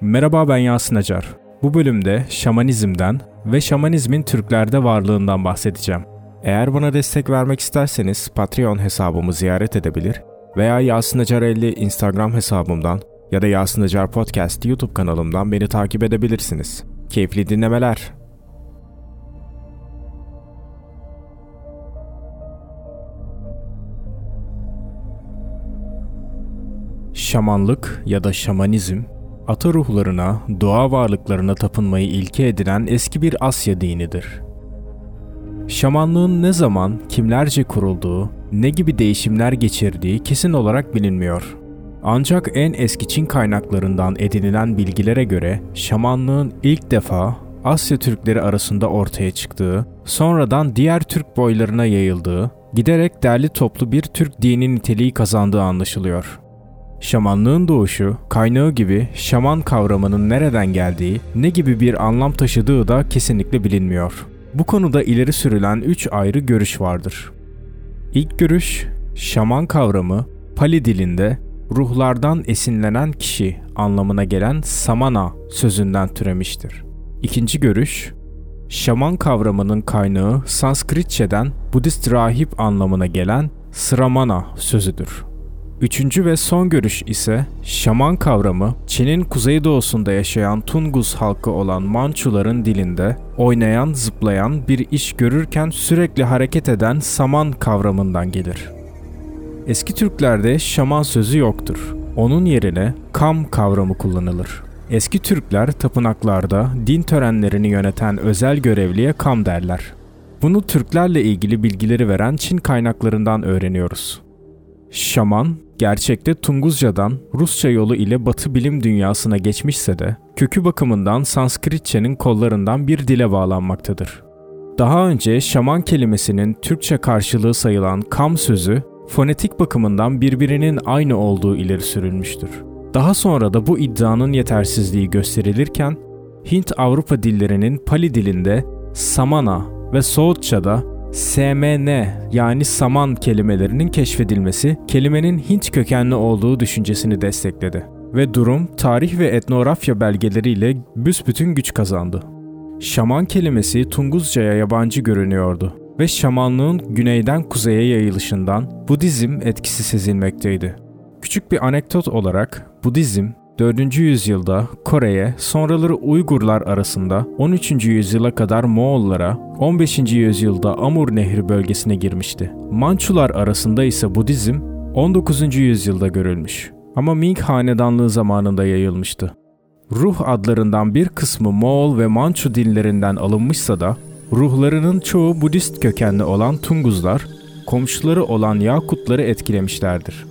Merhaba ben Yasin Acar. Bu bölümde şamanizmden ve şamanizmin Türklerde varlığından bahsedeceğim. Eğer bana destek vermek isterseniz Patreon hesabımı ziyaret edebilir veya Yasin Acar 50 Instagram hesabımdan ya da Yasin Acar Podcast YouTube kanalımdan beni takip edebilirsiniz. Keyifli dinlemeler. Şamanlık ya da şamanizm, ata ruhlarına, doğa varlıklarına tapınmayı ilke edinen eski bir Asya dinidir. Şamanlığın ne zaman, kimlerce kurulduğu, ne gibi değişimler geçirdiği kesin olarak bilinmiyor. Ancak en eski Çin kaynaklarından edinilen bilgilere göre şamanlığın ilk defa Asya Türkleri arasında ortaya çıktığı, sonradan diğer Türk boylarına yayıldığı, giderek derli toplu bir Türk dini niteliği kazandığı anlaşılıyor. Şamanlığın doğuşu, kaynağı gibi şaman kavramının nereden geldiği, ne gibi bir anlam taşıdığı da kesinlikle bilinmiyor. Bu konuda ileri sürülen üç ayrı görüş vardır. İlk görüş, şaman kavramı Pali dilinde ruhlardan esinlenen kişi anlamına gelen samana sözünden türemiştir. İkinci görüş, şaman kavramının kaynağı Sanskritçeden Budist rahip anlamına gelen Sramana sözüdür. Üçüncü ve son görüş ise şaman kavramı Çin'in kuzeydoğusunda yaşayan Tunguz halkı olan Mançuların dilinde oynayan, zıplayan bir iş görürken sürekli hareket eden saman kavramından gelir. Eski Türklerde şaman sözü yoktur. Onun yerine kam kavramı kullanılır. Eski Türkler tapınaklarda din törenlerini yöneten özel görevliye kam derler. Bunu Türklerle ilgili bilgileri veren Çin kaynaklarından öğreniyoruz. Şaman, gerçekte Tunguzcadan Rusça yolu ile Batı bilim dünyasına geçmişse de kökü bakımından Sanskritçenin kollarından bir dile bağlanmaktadır. Daha önce şaman kelimesinin Türkçe karşılığı sayılan kam sözü fonetik bakımından birbirinin aynı olduğu ileri sürülmüştür. Daha sonra da bu iddianın yetersizliği gösterilirken Hint-Avrupa dillerinin Pali dilinde Samana ve Soğutça'da SMN yani saman kelimelerinin keşfedilmesi kelimenin Hint kökenli olduğu düşüncesini destekledi ve durum tarih ve etnografya belgeleriyle büsbütün güç kazandı. Şaman kelimesi Tunguzca'ya yabancı görünüyordu ve şamanlığın güneyden kuzeye yayılışından Budizm etkisi sezilmekteydi. Küçük bir anekdot olarak Budizm 4. yüzyılda Kore'ye, sonraları Uygurlar arasında 13. yüzyıla kadar Moğollara, 15. yüzyılda Amur Nehri bölgesine girmişti. Mançular arasında ise Budizm 19. yüzyılda görülmüş ama Ming hanedanlığı zamanında yayılmıştı. Ruh adlarından bir kısmı Moğol ve Mançu dillerinden alınmışsa da ruhlarının çoğu Budist kökenli olan Tunguzlar, komşuları olan Yakutları etkilemişlerdir.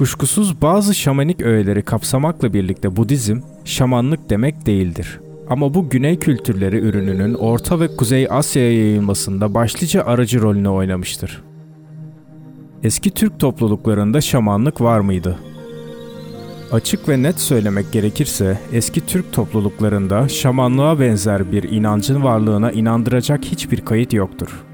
Kuşkusuz bazı şamanik öğeleri kapsamakla birlikte Budizm, şamanlık demek değildir. Ama bu güney kültürleri ürününün Orta ve Kuzey Asya'ya yayılmasında başlıca aracı rolünü oynamıştır. Eski Türk topluluklarında şamanlık var mıydı? Açık ve net söylemek gerekirse eski Türk topluluklarında şamanlığa benzer bir inancın varlığına inandıracak hiçbir kayıt yoktur.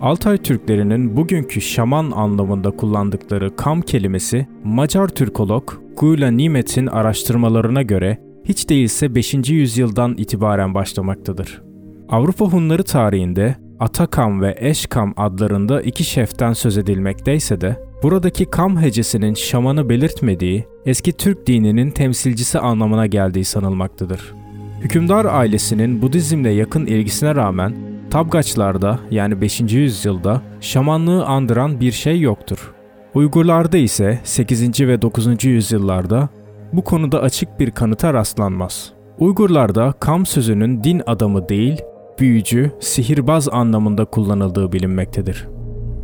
Altay Türklerinin bugünkü şaman anlamında kullandıkları kam kelimesi Macar Türkolog Gula Nimet'in araştırmalarına göre hiç değilse 5. yüzyıldan itibaren başlamaktadır. Avrupa Hunları tarihinde Atakam ve Eşkam adlarında iki şeften söz edilmekteyse de buradaki kam hecesinin şamanı belirtmediği eski Türk dininin temsilcisi anlamına geldiği sanılmaktadır. Hükümdar ailesinin Budizmle yakın ilgisine rağmen Tabgaçlarda yani 5. yüzyılda şamanlığı andıran bir şey yoktur. Uygurlarda ise 8. ve 9. yüzyıllarda bu konuda açık bir kanıta rastlanmaz. Uygurlarda kam sözünün din adamı değil, büyücü, sihirbaz anlamında kullanıldığı bilinmektedir.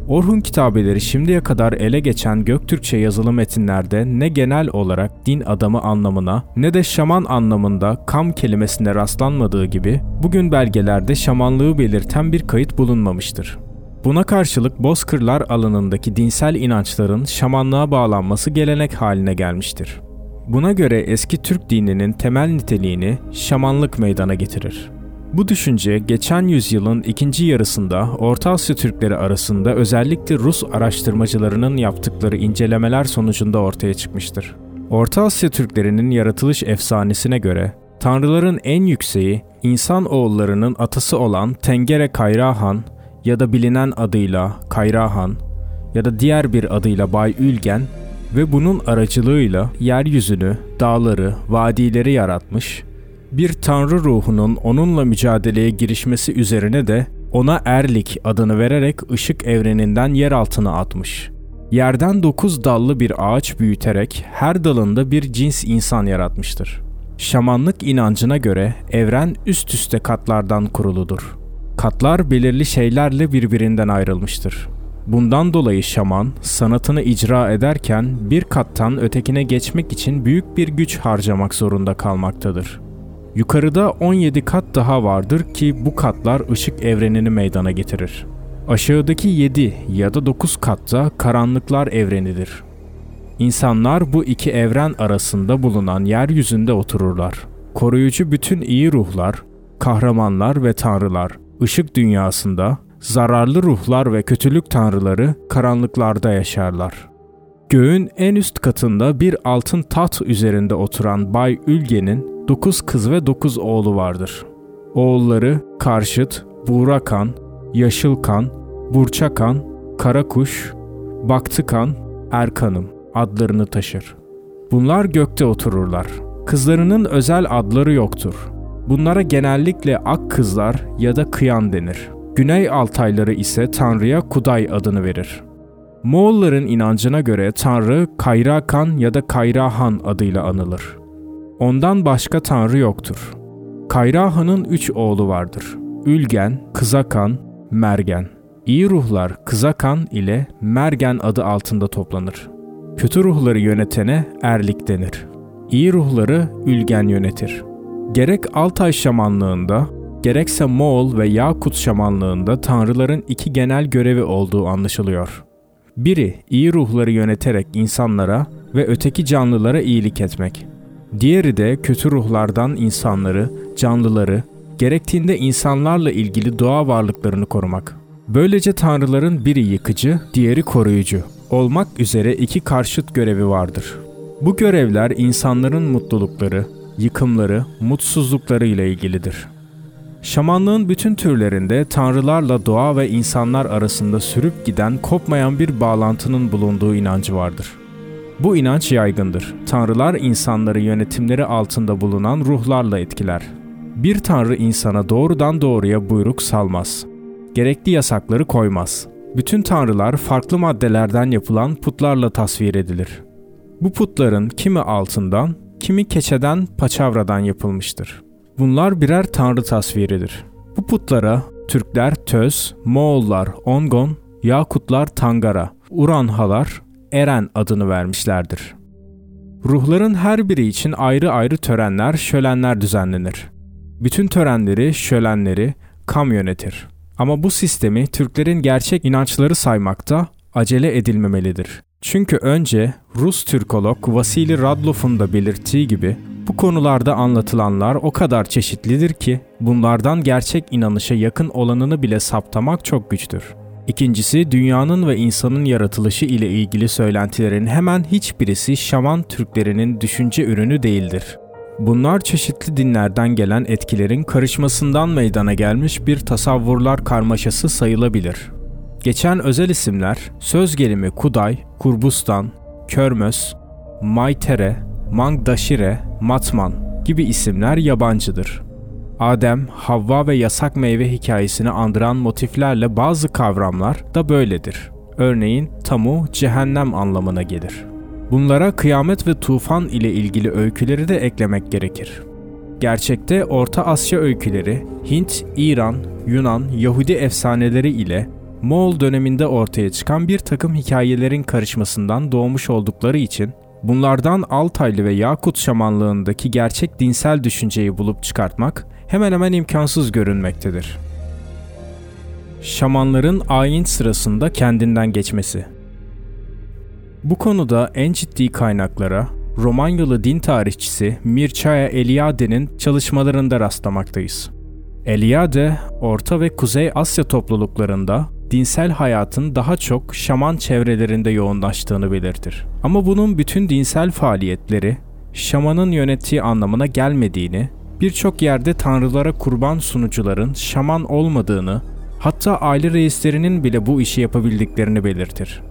Orhun kitabeleri şimdiye kadar ele geçen Göktürkçe yazılı metinlerde ne genel olarak din adamı anlamına ne de şaman anlamında kam kelimesine rastlanmadığı gibi bugün belgelerde şamanlığı belirten bir kayıt bulunmamıştır. Buna karşılık bozkırlar alanındaki dinsel inançların şamanlığa bağlanması gelenek haline gelmiştir. Buna göre eski Türk dininin temel niteliğini şamanlık meydana getirir. Bu düşünce geçen yüzyılın ikinci yarısında Orta Asya Türkleri arasında özellikle Rus araştırmacılarının yaptıkları incelemeler sonucunda ortaya çıkmıştır. Orta Asya Türklerinin yaratılış efsanesine göre tanrıların en yükseği insan oğullarının atası olan Tengere Kayrahan ya da bilinen adıyla Kayrahan ya da diğer bir adıyla Bay Ülgen ve bunun aracılığıyla yeryüzünü, dağları, vadileri yaratmış, bir tanrı ruhunun onunla mücadeleye girişmesi üzerine de ona Erlik adını vererek ışık evreninden yer altına atmış. Yerden dokuz dallı bir ağaç büyüterek her dalında bir cins insan yaratmıştır. Şamanlık inancına göre evren üst üste katlardan kuruludur. Katlar belirli şeylerle birbirinden ayrılmıştır. Bundan dolayı şaman sanatını icra ederken bir kattan ötekine geçmek için büyük bir güç harcamak zorunda kalmaktadır. Yukarıda 17 kat daha vardır ki bu katlar ışık evrenini meydana getirir. Aşağıdaki 7 ya da 9 katta karanlıklar evrenidir. İnsanlar bu iki evren arasında bulunan yeryüzünde otururlar. Koruyucu bütün iyi ruhlar, kahramanlar ve tanrılar ışık dünyasında, zararlı ruhlar ve kötülük tanrıları karanlıklarda yaşarlar. Göğün en üst katında bir altın taht üzerinde oturan Bay Ülge'nin dokuz kız ve dokuz oğlu vardır. Oğulları Karşıt, Buğrakan, Yaşılkan, Burçakan, Karakuş, Baktıkan, Erkanım adlarını taşır. Bunlar gökte otururlar. Kızlarının özel adları yoktur. Bunlara genellikle ak kızlar ya da kıyan denir. Güney Altayları ise Tanrı'ya Kuday adını verir. Moğolların inancına göre Tanrı Kayrakan ya da Kayrahan adıyla anılır. Ondan başka Tanrı yoktur. Kayrahan'ın üç oğlu vardır. Ülgen, Kızakan, Mergen. İyi ruhlar Kızakan ile Mergen adı altında toplanır. Kötü ruhları yönetene Erlik denir. İyi ruhları Ülgen yönetir. Gerek Altay şamanlığında, gerekse Moğol ve Yakut şamanlığında tanrıların iki genel görevi olduğu anlaşılıyor. Biri iyi ruhları yöneterek insanlara ve öteki canlılara iyilik etmek. Diğeri de kötü ruhlardan insanları, canlıları, gerektiğinde insanlarla ilgili doğa varlıklarını korumak. Böylece tanrıların biri yıkıcı, diğeri koruyucu olmak üzere iki karşıt görevi vardır. Bu görevler insanların mutlulukları, yıkımları, mutsuzlukları ile ilgilidir. Şamanlığın bütün türlerinde tanrılarla doğa ve insanlar arasında sürüp giden kopmayan bir bağlantının bulunduğu inancı vardır. Bu inanç yaygındır. Tanrılar insanları yönetimleri altında bulunan ruhlarla etkiler. Bir tanrı insana doğrudan doğruya buyruk salmaz. Gerekli yasakları koymaz. Bütün tanrılar farklı maddelerden yapılan putlarla tasvir edilir. Bu putların kimi altından, kimi keçeden, paçavradan yapılmıştır. Bunlar birer tanrı tasviridir. Bu putlara Türkler Töz, Moğollar Ongon, Yakutlar Tangara, Uranhalar Eren adını vermişlerdir. Ruhların her biri için ayrı ayrı törenler, şölenler düzenlenir. Bütün törenleri, şölenleri Kam yönetir. Ama bu sistemi Türklerin gerçek inançları saymakta acele edilmemelidir. Çünkü önce Rus Türkolog Vasili Radlov'un da belirttiği gibi bu konularda anlatılanlar o kadar çeşitlidir ki bunlardan gerçek inanışa yakın olanını bile saptamak çok güçtür. İkincisi dünyanın ve insanın yaratılışı ile ilgili söylentilerin hemen hiçbirisi şaman Türklerinin düşünce ürünü değildir. Bunlar çeşitli dinlerden gelen etkilerin karışmasından meydana gelmiş bir tasavvurlar karmaşası sayılabilir. Geçen özel isimler söz gelimi Kuday, Kurbustan, Körmöz, Maytere, Mangdaşire, Matman gibi isimler yabancıdır. Adem, Havva ve yasak meyve hikayesini andıran motiflerle bazı kavramlar da böyledir. Örneğin tamu cehennem anlamına gelir. Bunlara kıyamet ve tufan ile ilgili öyküleri de eklemek gerekir. Gerçekte Orta Asya öyküleri, Hint, İran, Yunan, Yahudi efsaneleri ile Moğol döneminde ortaya çıkan bir takım hikayelerin karışmasından doğmuş oldukları için bunlardan Altaylı ve Yakut şamanlığındaki gerçek dinsel düşünceyi bulup çıkartmak hemen hemen imkansız görünmektedir. Şamanların ayin sırasında kendinden geçmesi bu konuda en ciddi kaynaklara Romanyalı din tarihçisi Mircea Eliade'nin çalışmalarında rastlamaktayız. Eliade, Orta ve Kuzey Asya topluluklarında dinsel hayatın daha çok şaman çevrelerinde yoğunlaştığını belirtir. Ama bunun bütün dinsel faaliyetleri şamanın yönettiği anlamına gelmediğini, birçok yerde tanrılara kurban sunucuların şaman olmadığını, hatta aile reislerinin bile bu işi yapabildiklerini belirtir.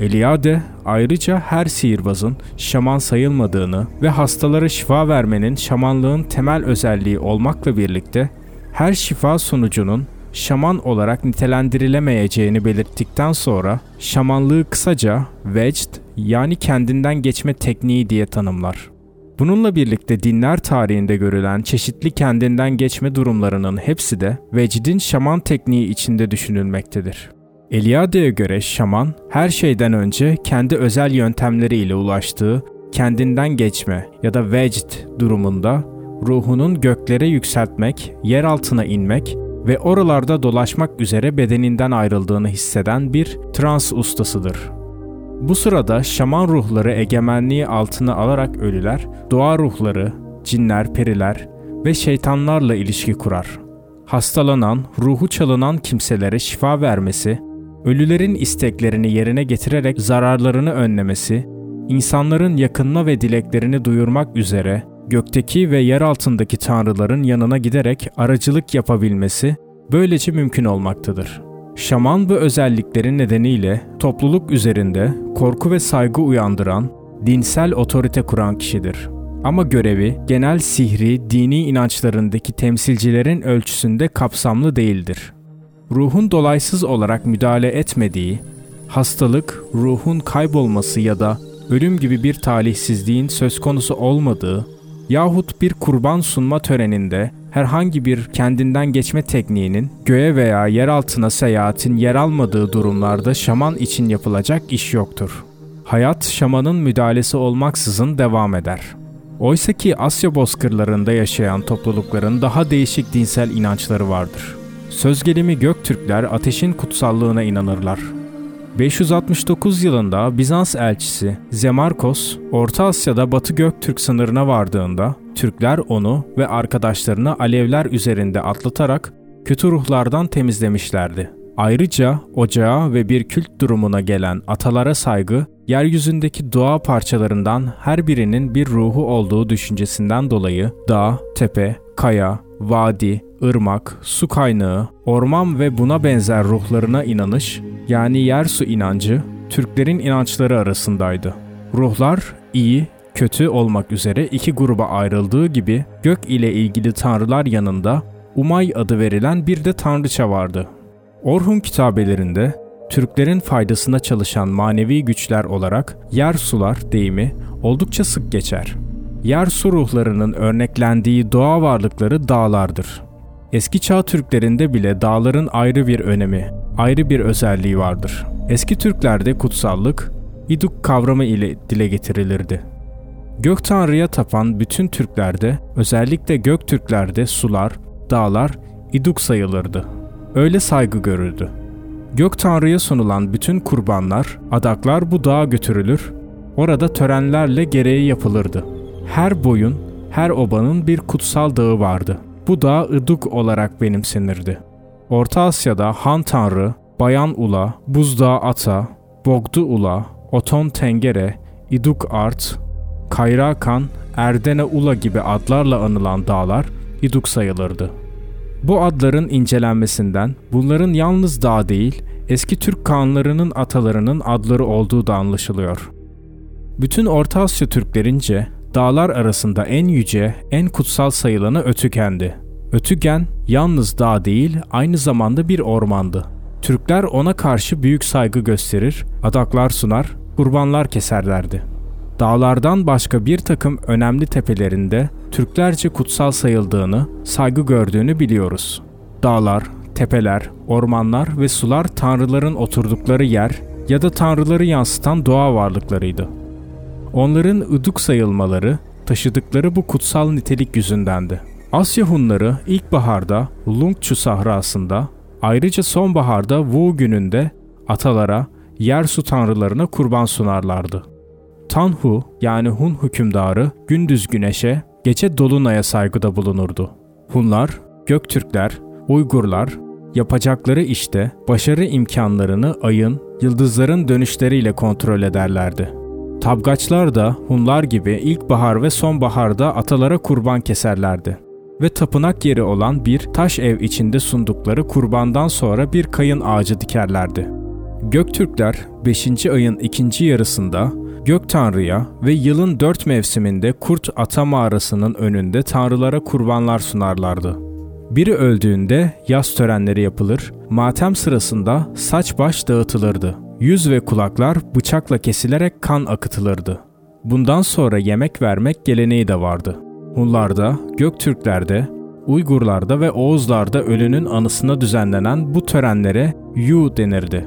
Eliade ayrıca her sihirbazın şaman sayılmadığını ve hastalara şifa vermenin şamanlığın temel özelliği olmakla birlikte her şifa sunucunun şaman olarak nitelendirilemeyeceğini belirttikten sonra şamanlığı kısaca vecd yani kendinden geçme tekniği diye tanımlar. Bununla birlikte dinler tarihinde görülen çeşitli kendinden geçme durumlarının hepsi de vecdin şaman tekniği içinde düşünülmektedir. Eliade'ye göre şaman her şeyden önce kendi özel yöntemleriyle ulaştığı kendinden geçme ya da vecd durumunda ruhunun göklere yükseltmek, yer altına inmek ve oralarda dolaşmak üzere bedeninden ayrıldığını hisseden bir trans ustasıdır. Bu sırada şaman ruhları egemenliği altına alarak ölüler, doğa ruhları, cinler, periler ve şeytanlarla ilişki kurar. Hastalanan, ruhu çalınan kimselere şifa vermesi, ölülerin isteklerini yerine getirerek zararlarını önlemesi, insanların yakınma ve dileklerini duyurmak üzere gökteki ve yer altındaki tanrıların yanına giderek aracılık yapabilmesi böylece mümkün olmaktadır. Şaman bu özellikleri nedeniyle topluluk üzerinde korku ve saygı uyandıran, dinsel otorite kuran kişidir. Ama görevi genel sihri, dini inançlarındaki temsilcilerin ölçüsünde kapsamlı değildir. Ruhun dolaysız olarak müdahale etmediği, hastalık, ruhun kaybolması ya da ölüm gibi bir talihsizliğin söz konusu olmadığı yahut bir kurban sunma töreninde herhangi bir kendinden geçme tekniğinin göğe veya yer altına seyahatin yer almadığı durumlarda şaman için yapılacak iş yoktur. Hayat şamanın müdahalesi olmaksızın devam eder. Oysa ki Asya bozkırlarında yaşayan toplulukların daha değişik dinsel inançları vardır. Söz gelimi Göktürkler ateşin kutsallığına inanırlar. 569 yılında Bizans elçisi Zemarkos, Orta Asya'da Batı Göktürk sınırına vardığında Türkler onu ve arkadaşlarını alevler üzerinde atlatarak kötü ruhlardan temizlemişlerdi. Ayrıca ocağa ve bir kült durumuna gelen atalara saygı, yeryüzündeki doğa parçalarından her birinin bir ruhu olduğu düşüncesinden dolayı dağ, tepe, kaya, vadi, ırmak, su kaynağı, orman ve buna benzer ruhlarına inanış, yani yer su inancı, Türklerin inançları arasındaydı. Ruhlar iyi, kötü olmak üzere iki gruba ayrıldığı gibi gök ile ilgili tanrılar yanında Umay adı verilen bir de tanrıça vardı. Orhun kitabelerinde Türklerin faydasına çalışan manevi güçler olarak yer sular deyimi oldukça sık geçer. Yer su ruhlarının örneklendiği doğa varlıkları dağlardır. Eski çağ Türklerinde bile dağların ayrı bir önemi, ayrı bir özelliği vardır. Eski Türklerde kutsallık, iduk kavramı ile dile getirilirdi. Gök Tanrı'ya tapan bütün Türklerde, özellikle Göktürklerde sular, dağlar iduk sayılırdı. Öyle saygı görürdü. Gök Tanrı'ya sunulan bütün kurbanlar, adaklar bu dağa götürülür, orada törenlerle gereği yapılırdı. Her boyun, her obanın bir kutsal dağı vardı. Bu dağ Iduk olarak benimsenirdi. Orta Asya'da Han Tanrı, Bayan Ula, Buzdağı Ata, Bogdu Ula, Oton Tengere, İduk Art, Kayrakan, Erdene Ula gibi adlarla anılan dağlar İduk sayılırdı. Bu adların incelenmesinden bunların yalnız dağ değil, eski Türk kanlarının atalarının adları olduğu da anlaşılıyor. Bütün Orta Asya Türklerince dağlar arasında en yüce, en kutsal sayılanı Ötüken'di. Ötügen yalnız dağ değil, aynı zamanda bir ormandı. Türkler ona karşı büyük saygı gösterir, adaklar sunar, kurbanlar keserlerdi. Dağlardan başka bir takım önemli tepelerinde Türklerce kutsal sayıldığını, saygı gördüğünü biliyoruz. Dağlar, tepeler, ormanlar ve sular tanrıların oturdukları yer ya da tanrıları yansıtan doğa varlıklarıydı. Onların ıduk sayılmaları taşıdıkları bu kutsal nitelik yüzündendi. Asya Hunları ilkbaharda Lungchu sahrasında, ayrıca sonbaharda Wu gününde atalara, yer su tanrılarına kurban sunarlardı. Tanhu yani Hun hükümdarı gündüz güneşe, gece dolunaya saygıda bulunurdu. Hunlar, Göktürkler, Uygurlar, Yapacakları işte başarı imkanlarını ayın, yıldızların dönüşleriyle kontrol ederlerdi. Tabgaçlar da Hunlar gibi ilkbahar ve sonbaharda atalara kurban keserlerdi ve tapınak yeri olan bir taş ev içinde sundukları kurbandan sonra bir kayın ağacı dikerlerdi. Göktürkler 5. ayın ikinci yarısında Gök Tanrı'ya ve yılın dört mevsiminde Kurt Ata mağarasının önünde tanrılara kurbanlar sunarlardı. Biri öldüğünde yaz törenleri yapılır, matem sırasında saç baş dağıtılırdı. Yüz ve kulaklar bıçakla kesilerek kan akıtılırdı. Bundan sonra yemek vermek geleneği de vardı. Hunlarda, Göktürklerde, Uygurlarda ve Oğuzlarda ölünün anısına düzenlenen bu törenlere Yu denirdi.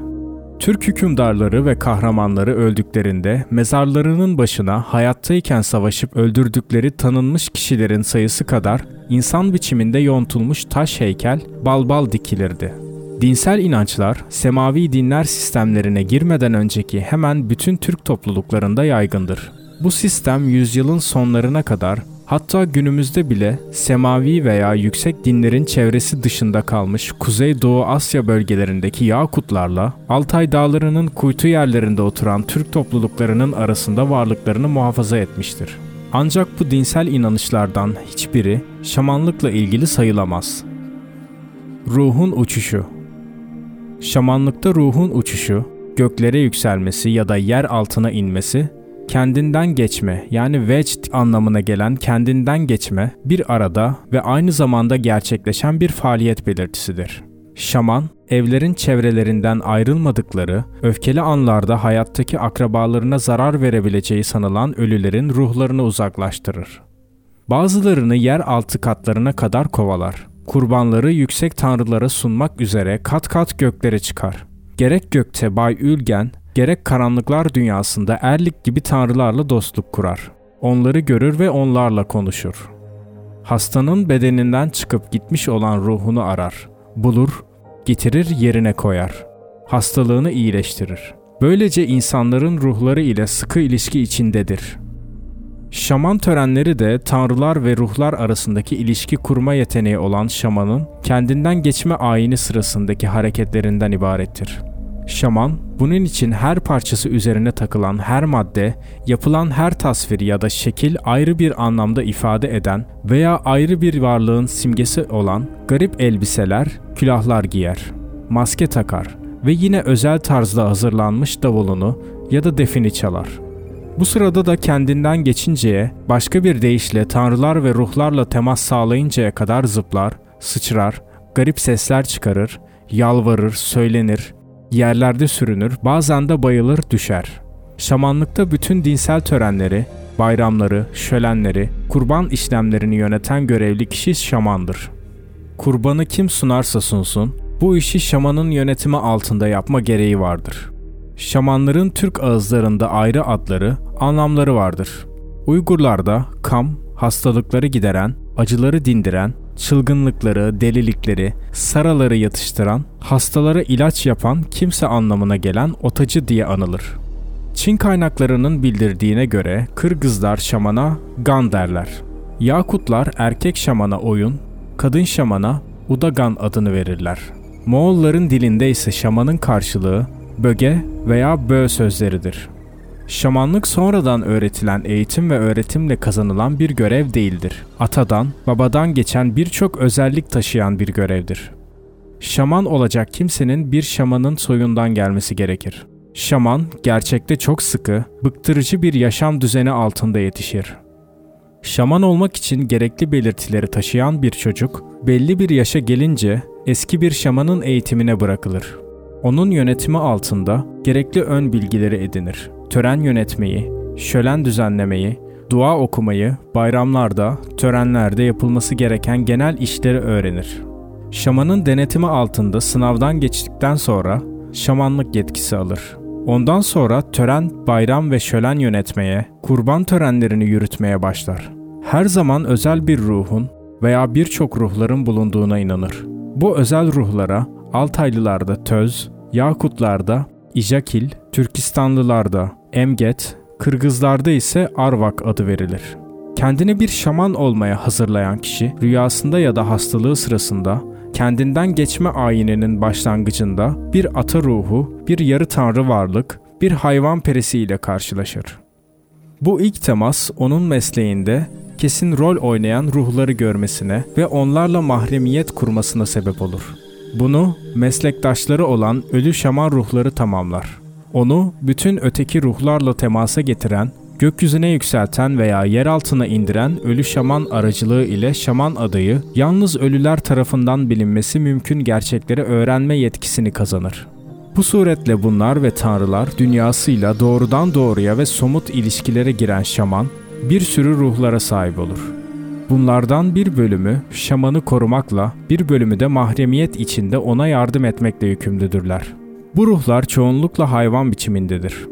Türk hükümdarları ve kahramanları öldüklerinde mezarlarının başına hayattayken savaşıp öldürdükleri tanınmış kişilerin sayısı kadar insan biçiminde yontulmuş taş heykel balbal dikilirdi. Dinsel inançlar, semavi dinler sistemlerine girmeden önceki hemen bütün Türk topluluklarında yaygındır. Bu sistem yüzyılın sonlarına kadar Hatta günümüzde bile semavi veya yüksek dinlerin çevresi dışında kalmış Kuzey-Doğu Asya bölgelerindeki Yakutlarla Altay dağlarının kuytu yerlerinde oturan Türk topluluklarının arasında varlıklarını muhafaza etmiştir. Ancak bu dinsel inanışlardan hiçbiri şamanlıkla ilgili sayılamaz. Ruhun uçuşu Şamanlıkta ruhun uçuşu, göklere yükselmesi ya da yer altına inmesi kendinden geçme yani vecd anlamına gelen kendinden geçme bir arada ve aynı zamanda gerçekleşen bir faaliyet belirtisidir. Şaman, evlerin çevrelerinden ayrılmadıkları, öfkeli anlarda hayattaki akrabalarına zarar verebileceği sanılan ölülerin ruhlarını uzaklaştırır. Bazılarını yer altı katlarına kadar kovalar. Kurbanları yüksek tanrılara sunmak üzere kat kat göklere çıkar. Gerek gökte Bay Ülgen, gerek karanlıklar dünyasında Erlik gibi tanrılarla dostluk kurar. Onları görür ve onlarla konuşur. Hastanın bedeninden çıkıp gitmiş olan ruhunu arar, bulur, getirir yerine koyar. Hastalığını iyileştirir. Böylece insanların ruhları ile sıkı ilişki içindedir. Şaman törenleri de tanrılar ve ruhlar arasındaki ilişki kurma yeteneği olan şamanın kendinden geçme ayini sırasındaki hareketlerinden ibarettir. Şaman, bunun için her parçası üzerine takılan her madde, yapılan her tasvir ya da şekil ayrı bir anlamda ifade eden veya ayrı bir varlığın simgesi olan garip elbiseler, külahlar giyer, maske takar ve yine özel tarzda hazırlanmış davulunu ya da defini çalar. Bu sırada da kendinden geçinceye, başka bir deyişle tanrılar ve ruhlarla temas sağlayıncaya kadar zıplar, sıçrar, garip sesler çıkarır, yalvarır, söylenir, yerlerde sürünür, bazen de bayılır düşer. Şamanlıkta bütün dinsel törenleri, bayramları, şölenleri, kurban işlemlerini yöneten görevli kişi şamandır. Kurbanı kim sunarsa sunsun, bu işi şamanın yönetimi altında yapma gereği vardır. Şamanların Türk ağızlarında ayrı adları, anlamları vardır. Uygurlarda kam, hastalıkları gideren, acıları dindiren, çılgınlıkları, delilikleri, saraları yatıştıran, hastalara ilaç yapan kimse anlamına gelen otacı diye anılır. Çin kaynaklarının bildirdiğine göre Kırgızlar şamana gan derler. Yakutlar erkek şamana oyun, kadın şamana udagan adını verirler. Moğolların dilinde ise şamanın karşılığı böge veya bö sözleridir. Şamanlık sonradan öğretilen eğitim ve öğretimle kazanılan bir görev değildir. Atadan, babadan geçen birçok özellik taşıyan bir görevdir. Şaman olacak kimsenin bir şamanın soyundan gelmesi gerekir. Şaman gerçekte çok sıkı, bıktırıcı bir yaşam düzeni altında yetişir. Şaman olmak için gerekli belirtileri taşıyan bir çocuk belli bir yaşa gelince eski bir şamanın eğitimine bırakılır. Onun yönetimi altında gerekli ön bilgileri edinir tören yönetmeyi, şölen düzenlemeyi, dua okumayı, bayramlarda, törenlerde yapılması gereken genel işleri öğrenir. Şamanın denetimi altında sınavdan geçtikten sonra şamanlık yetkisi alır. Ondan sonra tören, bayram ve şölen yönetmeye, kurban törenlerini yürütmeye başlar. Her zaman özel bir ruhun veya birçok ruhların bulunduğuna inanır. Bu özel ruhlara Altaylılarda Töz, Yakutlarda İjakil, Türkistanlılarda Emget, Kırgızlarda ise Arvak adı verilir. Kendini bir şaman olmaya hazırlayan kişi rüyasında ya da hastalığı sırasında kendinden geçme ayininin başlangıcında bir ata ruhu, bir yarı tanrı varlık, bir hayvan perisi ile karşılaşır. Bu ilk temas onun mesleğinde kesin rol oynayan ruhları görmesine ve onlarla mahremiyet kurmasına sebep olur. Bunu meslektaşları olan ölü şaman ruhları tamamlar. Onu bütün öteki ruhlarla temasa getiren, gökyüzüne yükselten veya yer altına indiren ölü şaman aracılığı ile şaman adayı yalnız ölüler tarafından bilinmesi mümkün gerçekleri öğrenme yetkisini kazanır. Bu suretle bunlar ve tanrılar dünyasıyla doğrudan doğruya ve somut ilişkilere giren şaman bir sürü ruhlara sahip olur. Bunlardan bir bölümü şamanı korumakla, bir bölümü de mahremiyet içinde ona yardım etmekle yükümlüdürler. Bu ruhlar çoğunlukla hayvan biçimindedir.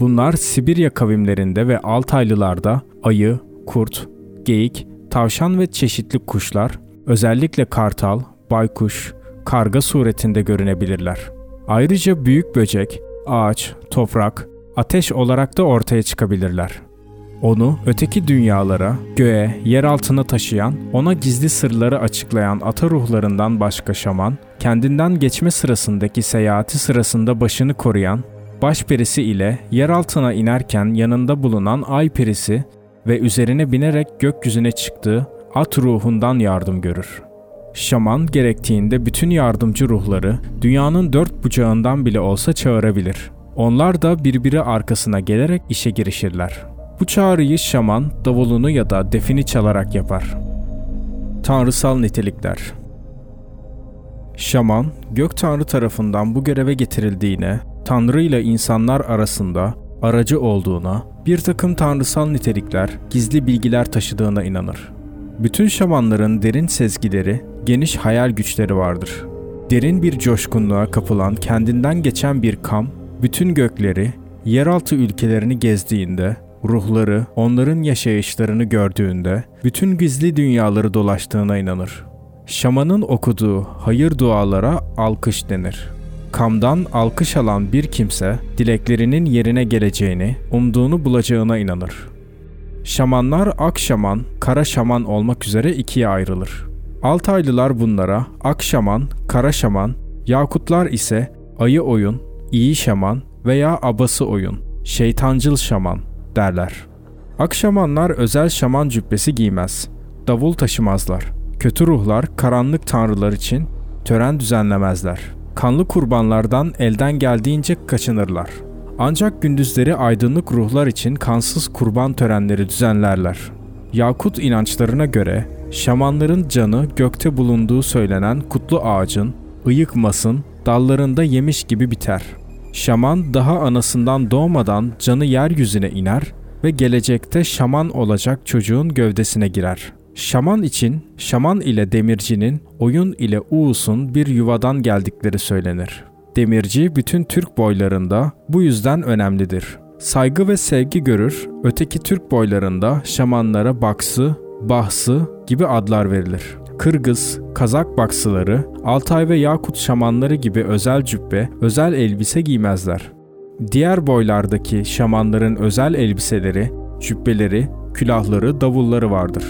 Bunlar Sibirya kavimlerinde ve Altaylılarda ayı, kurt, geyik, tavşan ve çeşitli kuşlar, özellikle kartal, baykuş, karga suretinde görünebilirler. Ayrıca büyük böcek, ağaç, toprak, ateş olarak da ortaya çıkabilirler. Onu öteki dünyalara, göğe, yer altına taşıyan, ona gizli sırları açıklayan ata ruhlarından başka şaman, kendinden geçme sırasındaki seyahati sırasında başını koruyan, baş perisi ile yer altına inerken yanında bulunan ay perisi ve üzerine binerek gökyüzüne çıktığı at ruhundan yardım görür. Şaman gerektiğinde bütün yardımcı ruhları dünyanın dört bucağından bile olsa çağırabilir. Onlar da birbiri arkasına gelerek işe girişirler. Bu çağrıyı şaman davulunu ya da defini çalarak yapar. Tanrısal nitelikler Şaman, gök tanrı tarafından bu göreve getirildiğine, tanrı ile insanlar arasında aracı olduğuna, bir takım tanrısal nitelikler, gizli bilgiler taşıdığına inanır. Bütün şamanların derin sezgileri, geniş hayal güçleri vardır. Derin bir coşkunluğa kapılan kendinden geçen bir kam, bütün gökleri, yeraltı ülkelerini gezdiğinde ruhları, onların yaşayışlarını gördüğünde bütün gizli dünyaları dolaştığına inanır. Şamanın okuduğu hayır dualara alkış denir. Kamdan alkış alan bir kimse dileklerinin yerine geleceğini, umduğunu bulacağına inanır. Şamanlar ak şaman, kara şaman olmak üzere ikiye ayrılır. Altaylılar bunlara ak şaman, kara şaman, Yakutlar ise ayı oyun, iyi şaman veya abası oyun, şeytancıl şaman derler. Akşamanlar özel şaman cübbesi giymez. Davul taşımazlar. Kötü ruhlar karanlık tanrılar için tören düzenlemezler. Kanlı kurbanlardan elden geldiğince kaçınırlar. Ancak gündüzleri aydınlık ruhlar için kansız kurban törenleri düzenlerler. Yakut inançlarına göre şamanların canı gökte bulunduğu söylenen kutlu ağacın, ıyık masın, dallarında yemiş gibi biter. Şaman daha anasından doğmadan canı yeryüzüne iner ve gelecekte şaman olacak çocuğun gövdesine girer. Şaman için şaman ile demircinin oyun ile Uğus'un bir yuvadan geldikleri söylenir. Demirci bütün Türk boylarında bu yüzden önemlidir. Saygı ve sevgi görür, öteki Türk boylarında şamanlara baksı, bahsı gibi adlar verilir. Kırgız, Kazak baksıları, Altay ve Yakut şamanları gibi özel cübbe, özel elbise giymezler. Diğer boylardaki şamanların özel elbiseleri, cübbeleri, külahları, davulları vardır.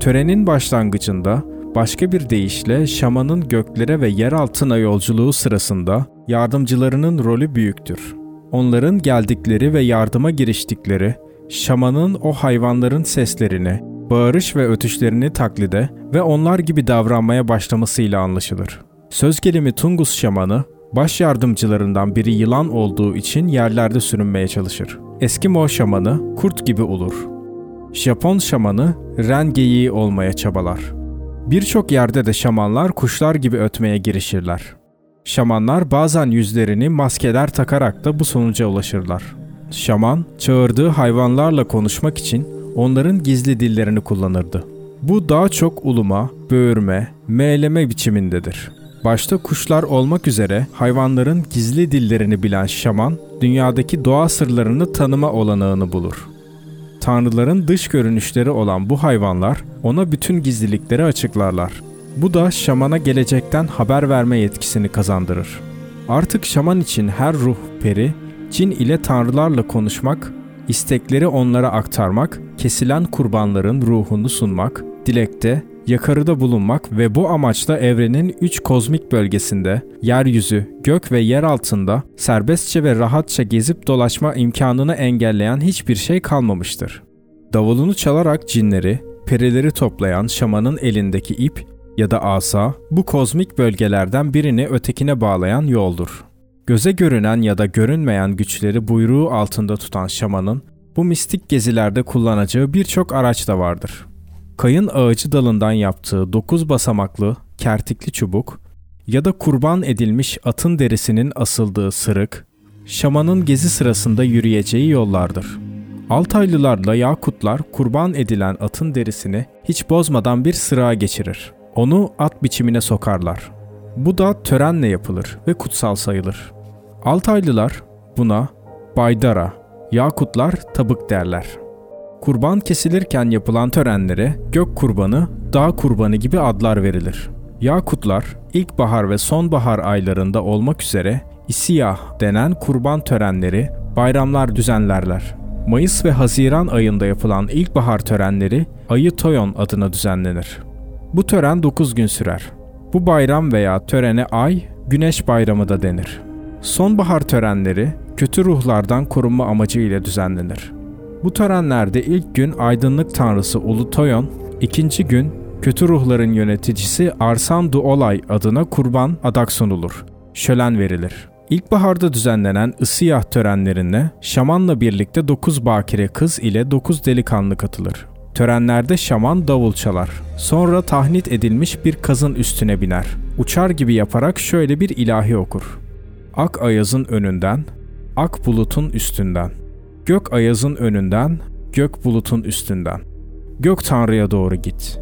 Törenin başlangıcında başka bir deyişle şamanın göklere ve yer altına yolculuğu sırasında yardımcılarının rolü büyüktür. Onların geldikleri ve yardıma giriştikleri, şamanın o hayvanların seslerini, bağırış ve ötüşlerini taklide ve onlar gibi davranmaya başlamasıyla anlaşılır. Söz gelimi Tungus şamanı, baş yardımcılarından biri yılan olduğu için yerlerde sürünmeye çalışır. Eskimo şamanı kurt gibi olur. Japon şamanı ren geyiği olmaya çabalar. Birçok yerde de şamanlar kuşlar gibi ötmeye girişirler. Şamanlar bazen yüzlerini maskeler takarak da bu sonuca ulaşırlar. Şaman, çağırdığı hayvanlarla konuşmak için onların gizli dillerini kullanırdı. Bu daha çok uluma, böğürme, meğleme biçimindedir. Başta kuşlar olmak üzere hayvanların gizli dillerini bilen şaman, dünyadaki doğa sırlarını tanıma olanağını bulur. Tanrıların dış görünüşleri olan bu hayvanlar ona bütün gizlilikleri açıklarlar. Bu da şamana gelecekten haber verme yetkisini kazandırır. Artık şaman için her ruh peri, cin ile tanrılarla konuşmak, istekleri onlara aktarmak, kesilen kurbanların ruhunu sunmak, dilekte, yakarıda bulunmak ve bu amaçla evrenin üç kozmik bölgesinde, yeryüzü, gök ve yer altında serbestçe ve rahatça gezip dolaşma imkanını engelleyen hiçbir şey kalmamıştır. Davulunu çalarak cinleri, perileri toplayan şamanın elindeki ip ya da asa bu kozmik bölgelerden birini ötekine bağlayan yoldur. Göze görünen ya da görünmeyen güçleri buyruğu altında tutan şamanın bu mistik gezilerde kullanacağı birçok araç da vardır. Kayın ağacı dalından yaptığı dokuz basamaklı, kertikli çubuk ya da kurban edilmiş atın derisinin asıldığı sırık, şamanın gezi sırasında yürüyeceği yollardır. Altaylılarla Yakutlar kurban edilen atın derisini hiç bozmadan bir sırığa geçirir. Onu at biçimine sokarlar. Bu da törenle yapılır ve kutsal sayılır. Altaylılar buna baydara, Yakutlar tabık derler. Kurban kesilirken yapılan törenlere gök kurbanı, dağ kurbanı gibi adlar verilir. Yakutlar ilkbahar ve sonbahar aylarında olmak üzere isiyah denen kurban törenleri, bayramlar düzenlerler. Mayıs ve Haziran ayında yapılan ilkbahar törenleri Ayı Toyon adına düzenlenir. Bu tören 9 gün sürer. Bu bayram veya törene ay, güneş bayramı da denir. Sonbahar törenleri kötü ruhlardan korunma amacı ile düzenlenir. Bu törenlerde ilk gün aydınlık tanrısı Ulu Toyon, ikinci gün kötü ruhların yöneticisi Arsan Olay adına kurban adak sunulur. Şölen verilir. İlkbaharda düzenlenen ısıyah törenlerine şamanla birlikte 9 bakire kız ile 9 delikanlı katılır. Törenlerde şaman davul çalar. Sonra tahnit edilmiş bir kazın üstüne biner. Uçar gibi yaparak şöyle bir ilahi okur. Ak ayazın önünden, ak bulutun üstünden. Gök ayazın önünden, gök bulutun üstünden. Gök Tanrı'ya doğru git.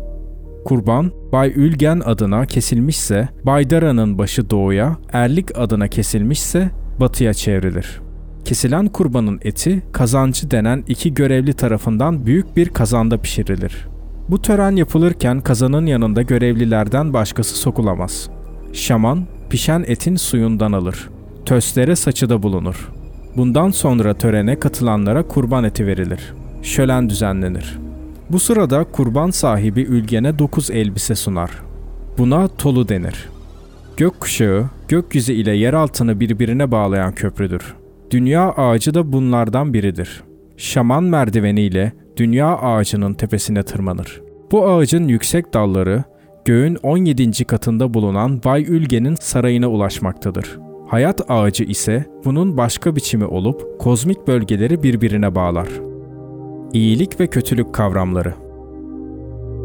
Kurban, Bay Ülgen adına kesilmişse, Baydara'nın başı doğuya, Erlik adına kesilmişse batıya çevrilir. Kesilen kurbanın eti, kazancı denen iki görevli tarafından büyük bir kazanda pişirilir. Bu tören yapılırken kazanın yanında görevlilerden başkası sokulamaz. Şaman, pişen etin suyundan alır. Töslere saçıda bulunur. Bundan sonra törene katılanlara kurban eti verilir. Şölen düzenlenir. Bu sırada kurban sahibi ülgene dokuz elbise sunar. Buna tolu denir. Gökkuşağı, gökyüzü ile yer altını birbirine bağlayan köprüdür. Dünya ağacı da bunlardan biridir. Şaman merdiveniyle dünya ağacının tepesine tırmanır. Bu ağacın yüksek dalları göğün 17. katında bulunan Bay Ülge'nin sarayına ulaşmaktadır. Hayat ağacı ise bunun başka biçimi olup kozmik bölgeleri birbirine bağlar. İyilik ve kötülük kavramları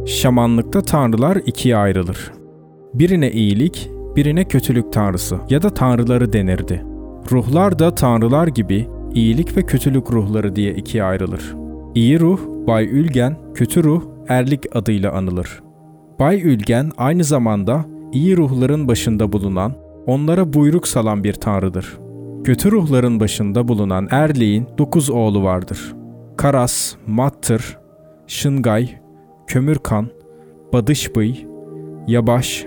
Şamanlıkta tanrılar ikiye ayrılır. Birine iyilik, birine kötülük tanrısı ya da tanrıları denirdi. Ruhlar da tanrılar gibi iyilik ve kötülük ruhları diye ikiye ayrılır. İyi ruh, Bay Ülgen, kötü ruh, Erlik adıyla anılır. Bay Ülgen aynı zamanda iyi ruhların başında bulunan, onlara buyruk salan bir tanrıdır. Kötü ruhların başında bulunan Erliğin dokuz oğlu vardır. Karas, Mattır, Şıngay, Kömürkan, Badışbıy, Yabaş,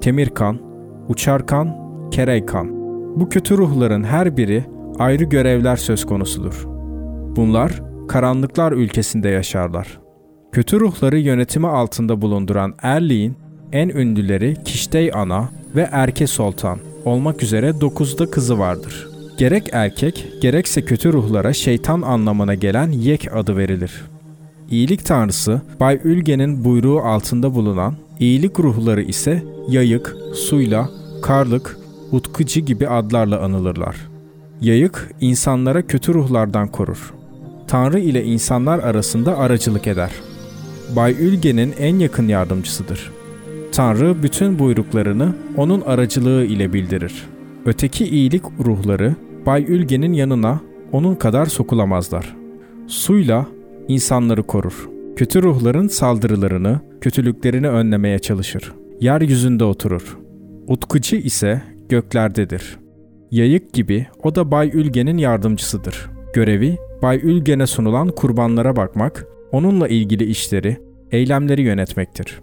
Temirkan, Uçarkan, Kereykan. Bu kötü ruhların her biri ayrı görevler söz konusudur. Bunlar karanlıklar ülkesinde yaşarlar. Kötü ruhları yönetimi altında bulunduran Erliğin en ünlüleri Kiştey Ana ve Erke Sultan olmak üzere dokuzda kızı vardır. Gerek erkek, gerekse kötü ruhlara şeytan anlamına gelen Yek adı verilir. İyilik tanrısı Bay Ülge'nin buyruğu altında bulunan iyilik ruhları ise yayık, suyla, karlık, utkucu gibi adlarla anılırlar. Yayık insanlara kötü ruhlardan korur. Tanrı ile insanlar arasında aracılık eder. Bay Ülge'nin en yakın yardımcısıdır. Tanrı bütün buyruklarını onun aracılığı ile bildirir. Öteki iyilik ruhları Bay Ülge'nin yanına onun kadar sokulamazlar. Suyla insanları korur. Kötü ruhların saldırılarını, kötülüklerini önlemeye çalışır. Yeryüzünde oturur. Utkucu ise göklerdedir. Yayık gibi o da Bay Ülgen'in yardımcısıdır. Görevi Bay Ülgen'e sunulan kurbanlara bakmak, onunla ilgili işleri, eylemleri yönetmektir.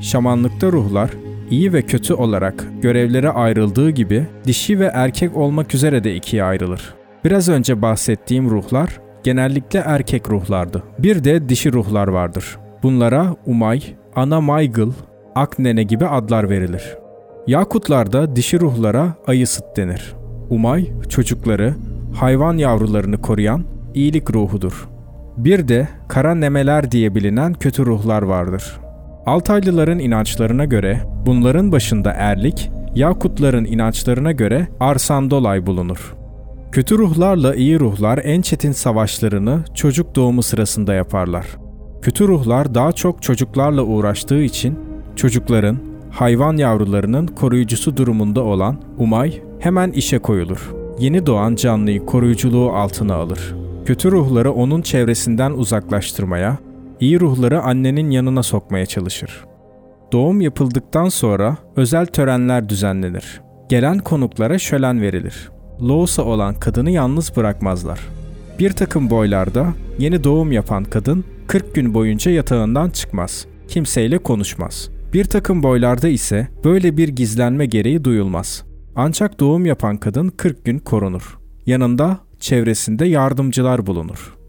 Şamanlıkta ruhlar iyi ve kötü olarak görevlere ayrıldığı gibi dişi ve erkek olmak üzere de ikiye ayrılır. Biraz önce bahsettiğim ruhlar genellikle erkek ruhlardı. Bir de dişi ruhlar vardır. Bunlara Umay, Ana Maygıl, Aknene gibi adlar verilir. Yakutlarda dişi ruhlara ayısıt denir. Umay, çocukları, hayvan yavrularını koruyan iyilik ruhudur. Bir de kara nemeler diye bilinen kötü ruhlar vardır. Altaylıların inançlarına göre bunların başında erlik, Yakutların inançlarına göre Arsandolay bulunur. Kötü ruhlarla iyi ruhlar en çetin savaşlarını çocuk doğumu sırasında yaparlar. Kötü ruhlar daha çok çocuklarla uğraştığı için çocukların, hayvan yavrularının koruyucusu durumunda olan Umay hemen işe koyulur. Yeni doğan canlıyı koruyuculuğu altına alır. Kötü ruhları onun çevresinden uzaklaştırmaya, iyi ruhları annenin yanına sokmaya çalışır. Doğum yapıldıktan sonra özel törenler düzenlenir. Gelen konuklara şölen verilir. Loğusa olan kadını yalnız bırakmazlar. Bir takım boylarda yeni doğum yapan kadın 40 gün boyunca yatağından çıkmaz. Kimseyle konuşmaz. Bir takım boylarda ise böyle bir gizlenme gereği duyulmaz. Ancak doğum yapan kadın 40 gün korunur. Yanında çevresinde yardımcılar bulunur.